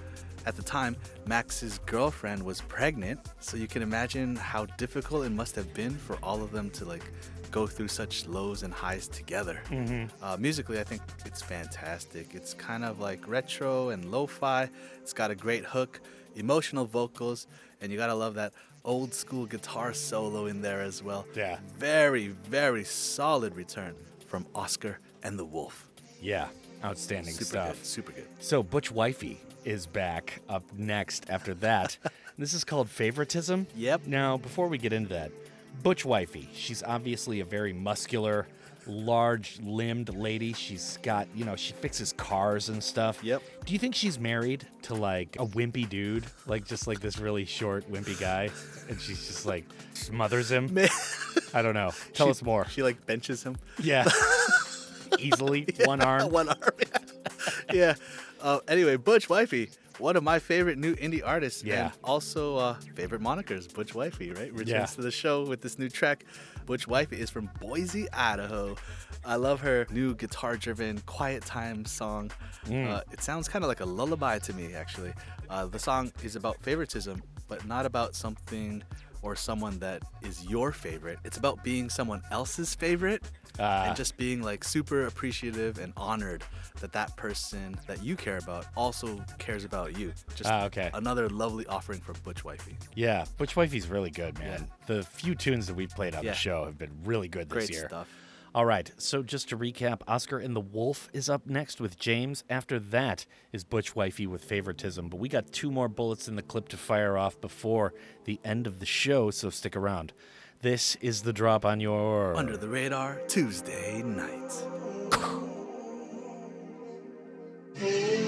At the time, Max's girlfriend was pregnant, so you can imagine how difficult it must have been for all of them to like go through such lows and highs together. Mhm. Uh, musically, I think it's fantastic. It's kind of like retro and lo-fi. It's got a great hook, emotional vocals, and you gotta love that old school guitar solo in there as well. Yeah. Very, very solid return from Oscar and the Wolf. Yeah, outstanding Super stuff. good, super good. So Butch Wifey is back up next after that. [LAUGHS] this is called Favoritism. Yep. Now, before we get into that, Butch Wifey, she's obviously a very muscular, large limbed lady. She's got, you know, she fixes cars and stuff. Yep. Do you think she's married to like a wimpy dude? Like just like this really short, wimpy guy? And she's just like smothers him? [LAUGHS] I don't know. [LAUGHS] Tell She- us more. She like benches him. Yeah. [LAUGHS] Easily, one arm. One arm. yeah. Uh, anyway, Butch Wifey, one of my favorite new indie artists. Yeah. And also uh, favorite monikers, Butch Wifey, right? Returns Yeah. to the show with this new track. Butch Wifey is from Boise, Idaho. I love her new guitar driven, quiet time song. Mm. Uh, it sounds kind of like a lullaby to me, actually. Uh, the song is about favoritism, but not about something or someone that is your favorite. It's about being someone else's favorite Ah. and just being like super appreciative and honored that that person that you care about also cares about you. Just Ah, okay. another lovely offering from Butch Wifey. Yeah, Butch Wifey's really good, man. The few tunes that we've played on Yeah. the show have been really good this Great year. stuff. All right, so just to recap, Oscar and the Wolf is up next with James. After that is Butch Wifey with Favoritism. But we got two more bullets in the clip to fire off before the end of the show, so stick around. This is the drop on your. Under the radar Tuesday nights. [LAUGHS]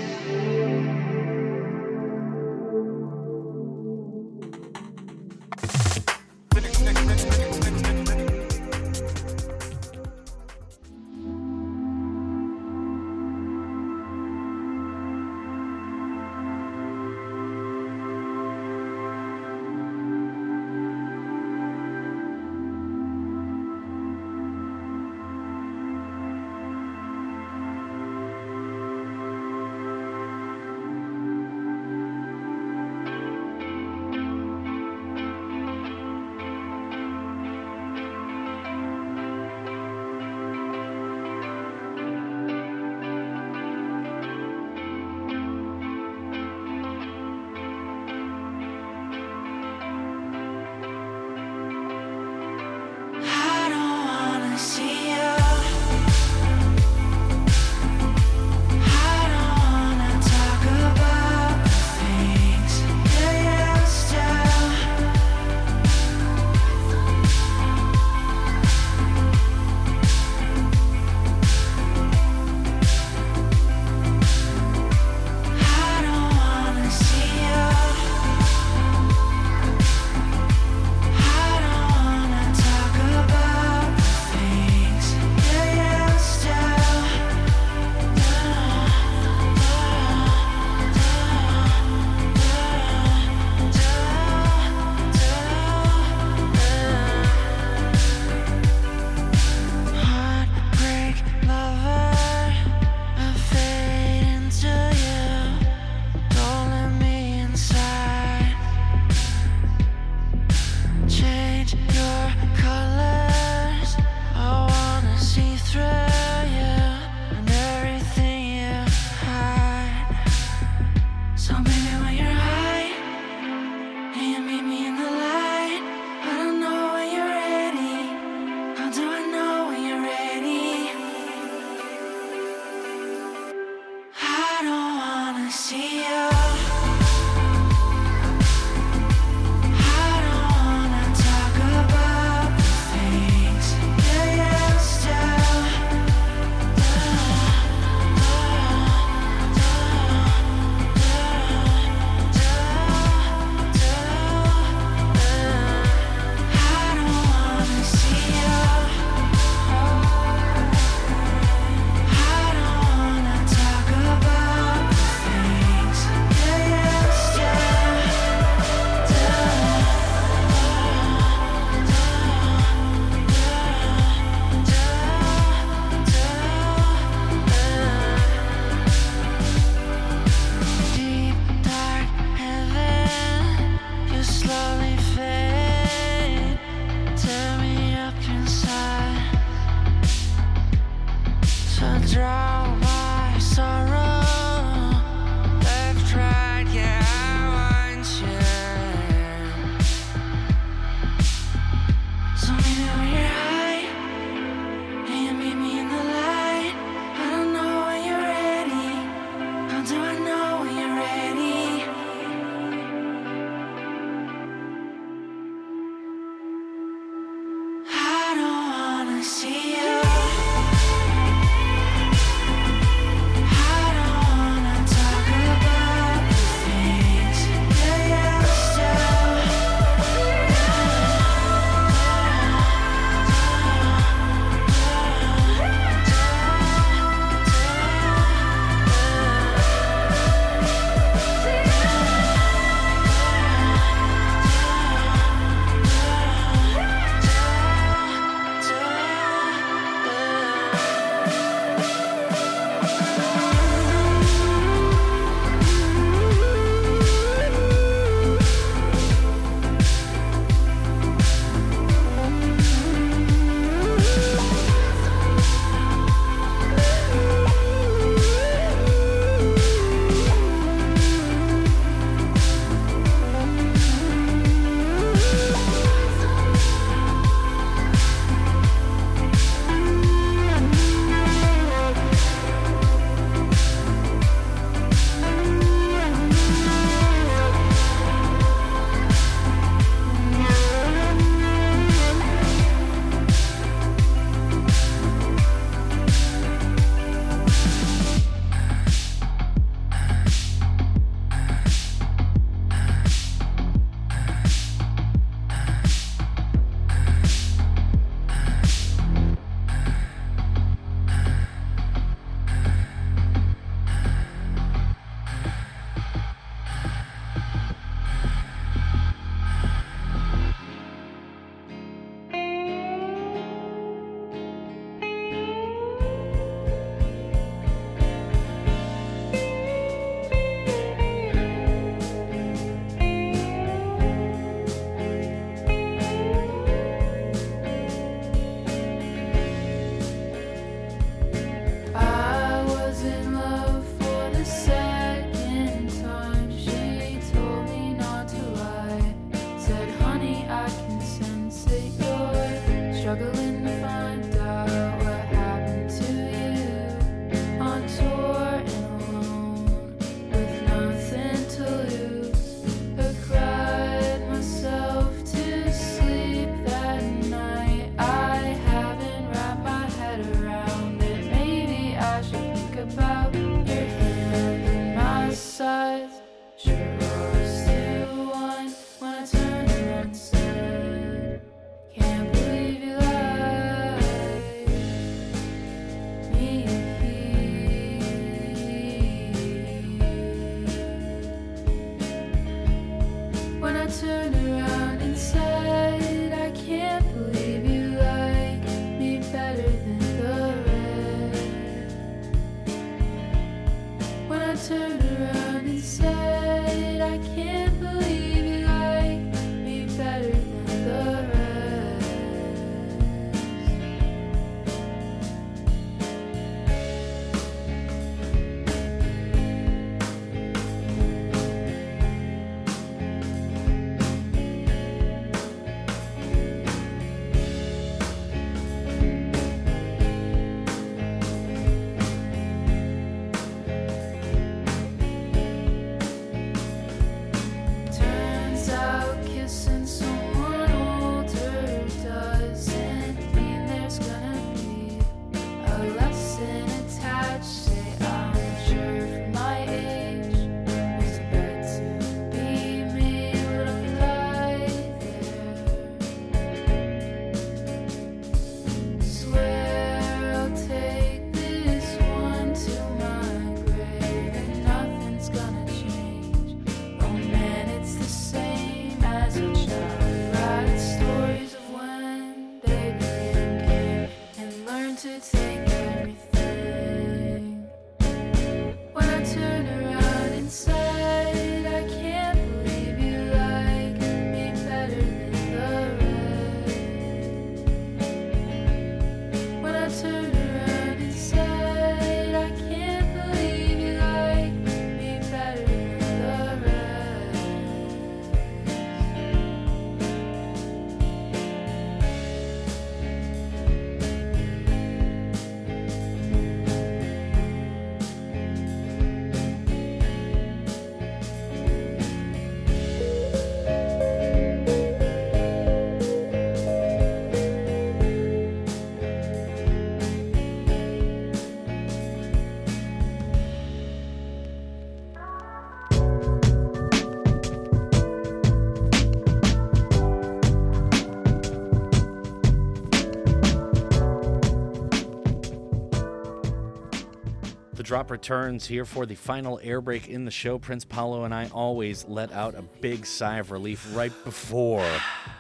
drop returns here for the final air break in the show. Prince Paolo and I always let out a big sigh of relief right before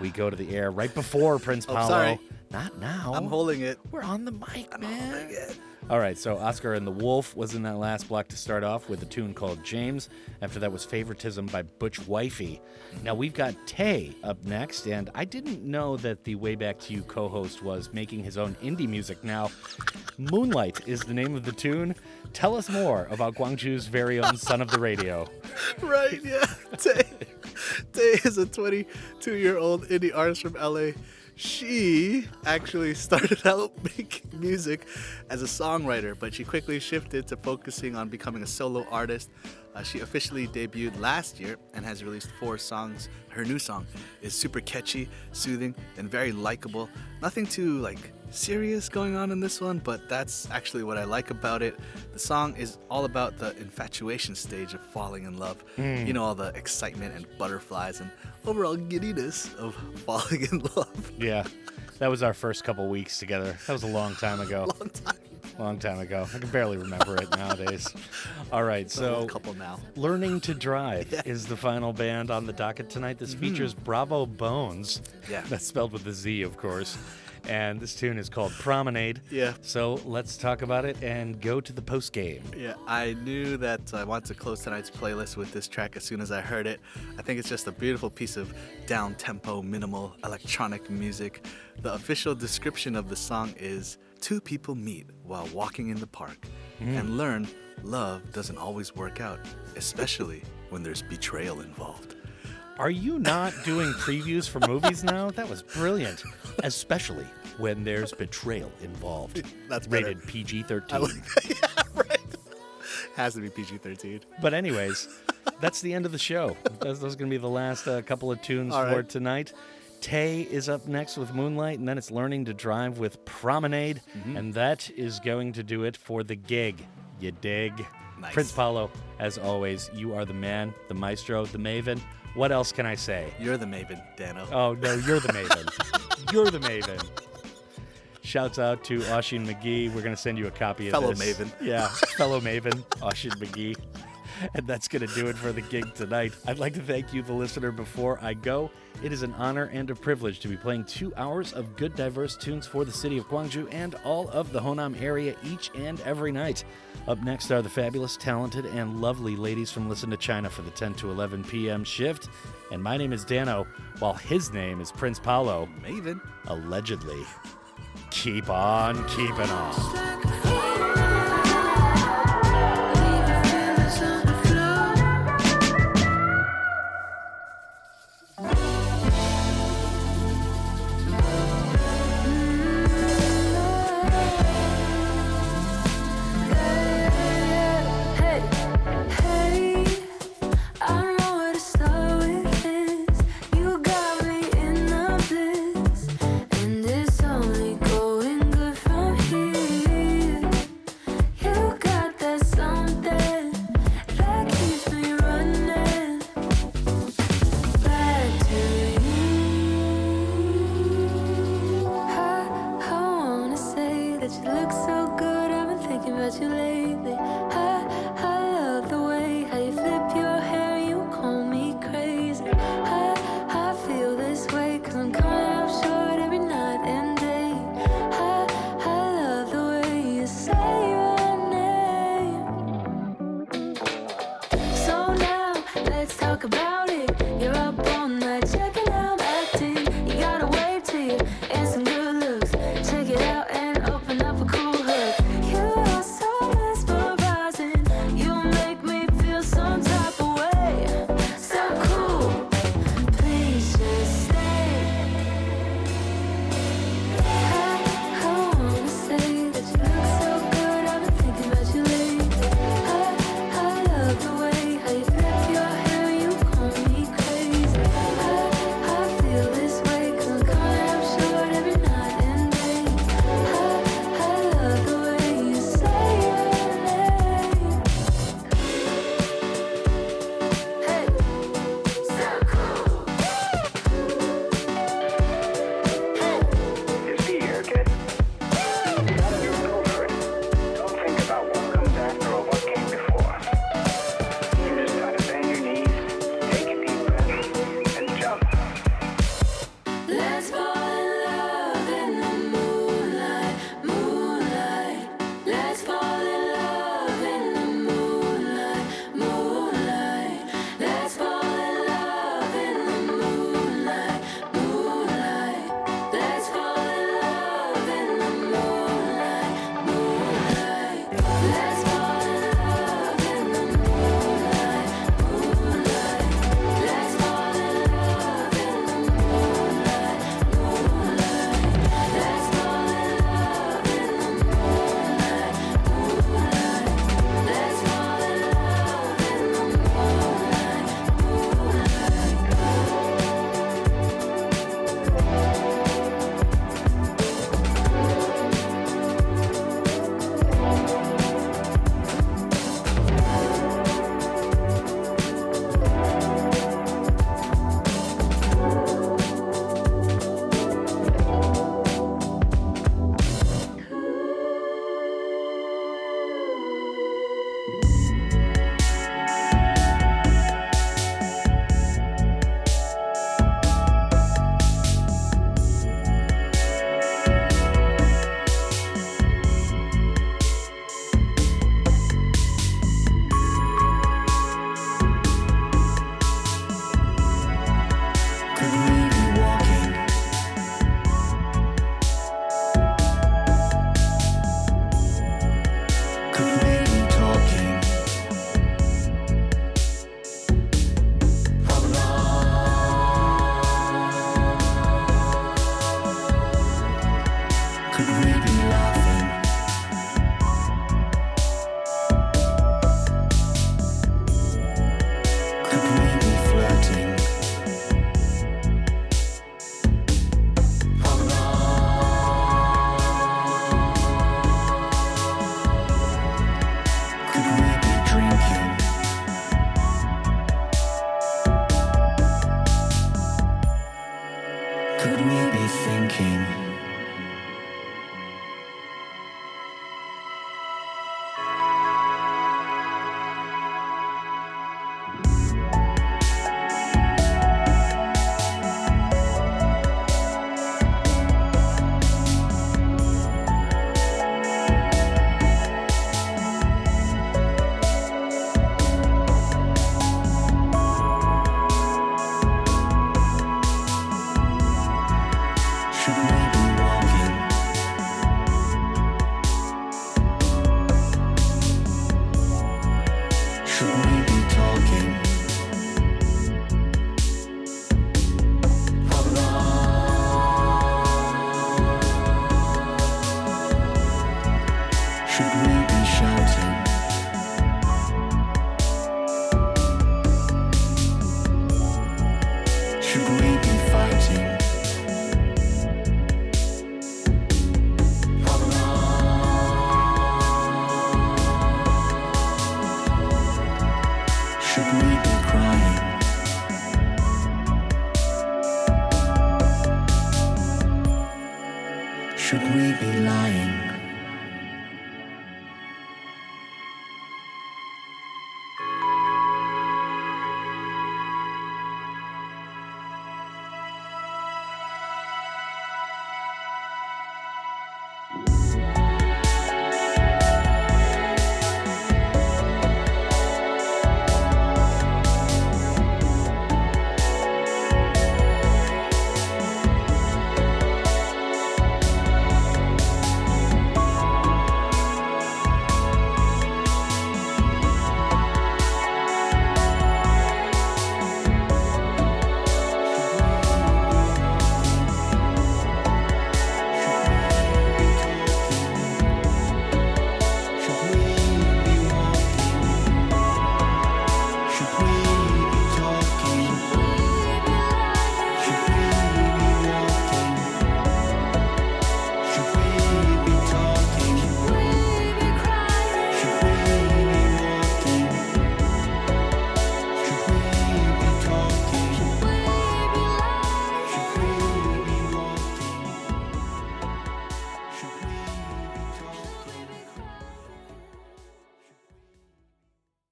we go to the air. Right before Prince Oh, Paolo. sorry. Not now. I'm holding it. We're on the mic, man. All right, so Oscar and the Wolf was in that last block to start off with a tune called James. After that was Favoritism by Butch Wifey. Now we've got Tae up next, and I didn't know that the Way Back to You co host was making his own indie music. Now, Moonlight is the name of the tune. Tell us more about Gwangju's very own son of the radio. [LAUGHS] right, yeah. [LAUGHS] Tae, Tae is a 22 year old indie artist from LA. She actually [LAUGHS] started out [LAUGHS] making music as a songwriter, but she quickly shifted to focusing on becoming a solo artist. Uh, she officially debuted last year and has released four songs. Her new song is super catchy, soothing, and very likable. Nothing too like serious going on in this one, but that's actually what I like about it. The song is all about the infatuation stage of falling in love. Mm. You know, all the excitement and butterflies and overall giddiness of [LAUGHS] falling in love. Yeah, that was our first couple weeks together. That was a long time ago. [LAUGHS] long time. Long time ago. I can barely remember it nowadays. [LAUGHS] All right, so couple now. Learning to Drive is the final band on the docket tonight. This features Bravo Bonez. Yeah. That's spelled with a Z, of course. And this tune is called Promenade. Yeah. So let's talk about it and go to the post game. Yeah, I knew that I wanted to close tonight's playlist with this track as soon as I heard it. I think it's just a beautiful piece of down tempo, minimal electronic music. The official description of the song is Two people meet while walking in the park Mm. and learn love doesn't always work out, especially when there's betrayal involved. Are you not doing previews for movies now? That was brilliant, especially when there's betrayal involved. [LAUGHS] That's better. rated PG I 13. like [LAUGHS] yeah, right. Has to be PG 13. But anyways, that's the end of the show. Those, those are going to be the last uh, couple of tunes All for right. tonight. Tae is up next with Moonlight, and then it's Learning to Drive with Promenade, Mm-hmm. and that is going to do it for the gig. You dig? Nice. Prince Paolo, as always, you are the man, the maestro, the maven. What else can I say? You're the Maven, Dano. Oh, no, you're the maven. [LAUGHS] you're the maven. Shouts out to Oshin McGee. We're going to send you a copy of Fellow this. maven. Yeah, fellow maven, Oshin McGee. [LAUGHS] And that's going to do it for the gig tonight. I'd like to thank you, the listener, before I go. It is an honor and a privilege to be playing two hours of good, diverse tunes for the city of Gwangju and all of the Honam area each and every night. Up next are the fabulous, talented, and lovely ladies from Listen to China for the 10 to 11 p.m. shift. And my name is Dano, while his name is Prince Paolo. Maven. Allegedly. Keep on keeping on.